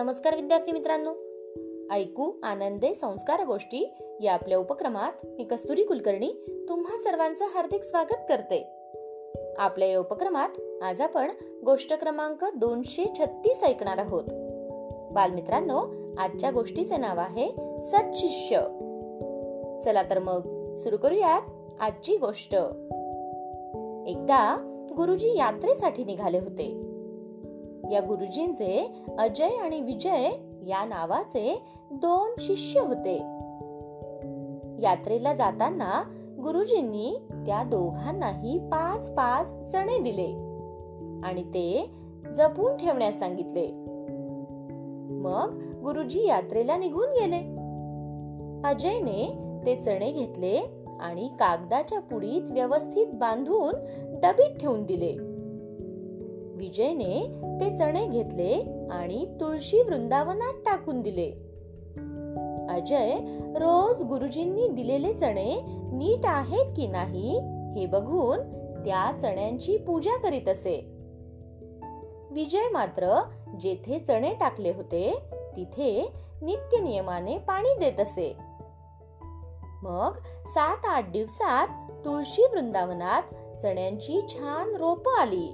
नमस्कार विद्यार्थी मित्रांनो. ऐकू आनंदे संस्कार गोष्टी या आपल्या उपक्रमात मी कस्तुरी कुलकर्णी तुम्हा सर्वांचं हार्दिक स्वागत करते. आपल्या या उपक्रमात आज आपण गोष्ट क्रमांक दोनशे छत्तीस ऐकणार आहोत. बालमित्रांनो आजच्या गोष्टीचे नाव आहे सचिष्य चला तर मग सुरू करूयात आजची गोष्ट. एकदा गुरुजी यात्रेसाठी निघाले होते. या गुरुजींचे अजय आणि विजय या नावाचे दोन शिष्य होते. यात्रेला जाताना गुरुजींनी त्या दोघांनाही पाच पाच चणे दिले आणि ते जपून ठेवण्यास सांगितले. मग गुरुजी यात्रेला निघून गेले. अजयने ते चणे घेतले आणि कागदाच्या पुडीत व्यवस्थित बांधून डबीत ठेवून दिले. विजयने ते चणे घेतले आणि तुळशी वृंदावनात टाकून दिले. अजय रोज गुरुजींनी दिलेले चणे नीट आहेत की नाही हे बघून त्या चण्यांची पूजा करीत असे. विजय मात्र जेथे चणे टाकले होते तिथे नित्य नियमाने पाणी देत असे. मग सात आठ दिवसात तुळशी वृंदावनात चण्यांची छान रोप आली.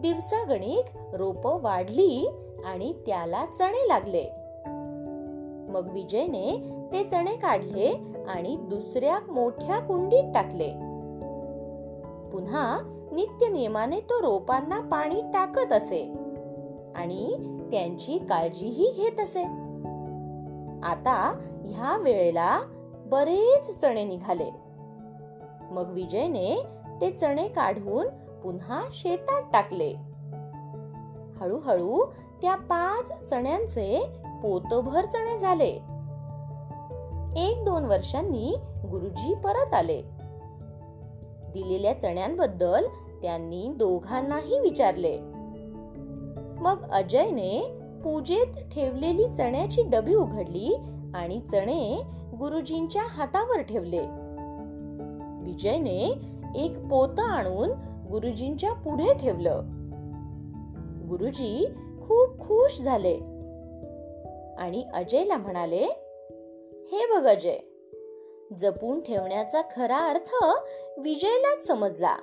दिवसागणिक रोप वाढली आणि त्याला चणे लागले. मग विजयने ते चणे काढले आणि दुसऱ्या मोठ्या कुंडीत टाकले. पुन्हा नित्य नियमाने तो रोपांना पाणी टाकत असे आणि त्यांची काळजीही घेत असे. आता ह्या वेळेला बरेच चणे निघाले. मग विजयने ते चणे काढून पुन्हा शेतात टाकले. हळूहळू त्या पाच चण्यांचे पोतभर चणे झाले. एक दोन वर्षांनी गुरुजी परत आले. दिलेल्या चण्यांबद्दल त्यांनी दोघांनाही विचारले. मग अजयने पूजेत ठेवलेली चण्याची डबी उघडली आणि चणे गुरुजींच्या हातावर ठेवले. विजयने एक पोत आणून गुरुजींच्या पुढे ठेवलं. गुरुजी खूप खुश झाले. आणि अजयला म्हणाले हे बघ अजय जपून ठेवण्याचा खरा अर्थ विजयलाच समजला.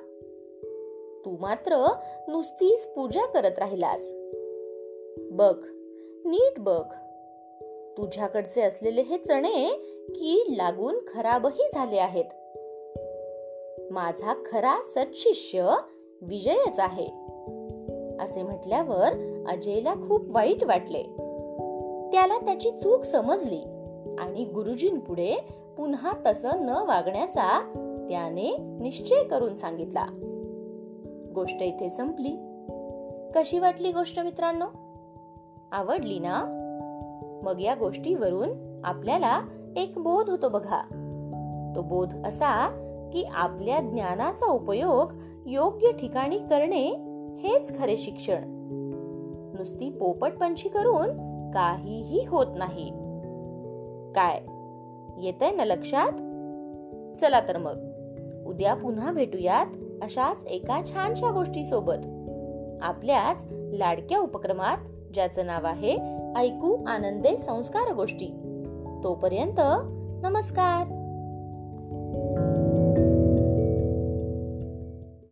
तू मात्र नुसतीच पूजा करत राहिलास. बघ नीट बघ. तुझ्याकडचे असलेले हे चणे कीड लागून खराबही झाले आहेत. माझा खरा सत्शिष्य विजयच आहे. असे म्हटल्यावर अजयला खूप वाईट वाटले. त्याला त्याची चूक समजली आणि गुरुजींपुढे पुन्हा तसं न वागण्याचा त्याने निश्चय करून सांगितला. गोष्ट इथे संपली. कशी वाटली गोष्ट मित्रांनो? आवडली ना? मग या गोष्टीवरून आपल्याला एक बोध होतो बघा. तो बोध असा की आपल्या ज्ञानाचा उपयोग योग्य ठिकाणी करणे हेच खरे शिक्षण. नुसती पोपटपंची करून काहीही होत नाही. काय? येतय ना लक्षात? चला तर मग. उद्या पुन्हा भेटूयात अशाच एका छानशा गोष्टी सोबत आपल्याच लाडक्या उपक्रमात ज्याचं नाव आहे ऐकू आनंदे संस्कार गोष्टी. तोपर्यंत नमस्कार.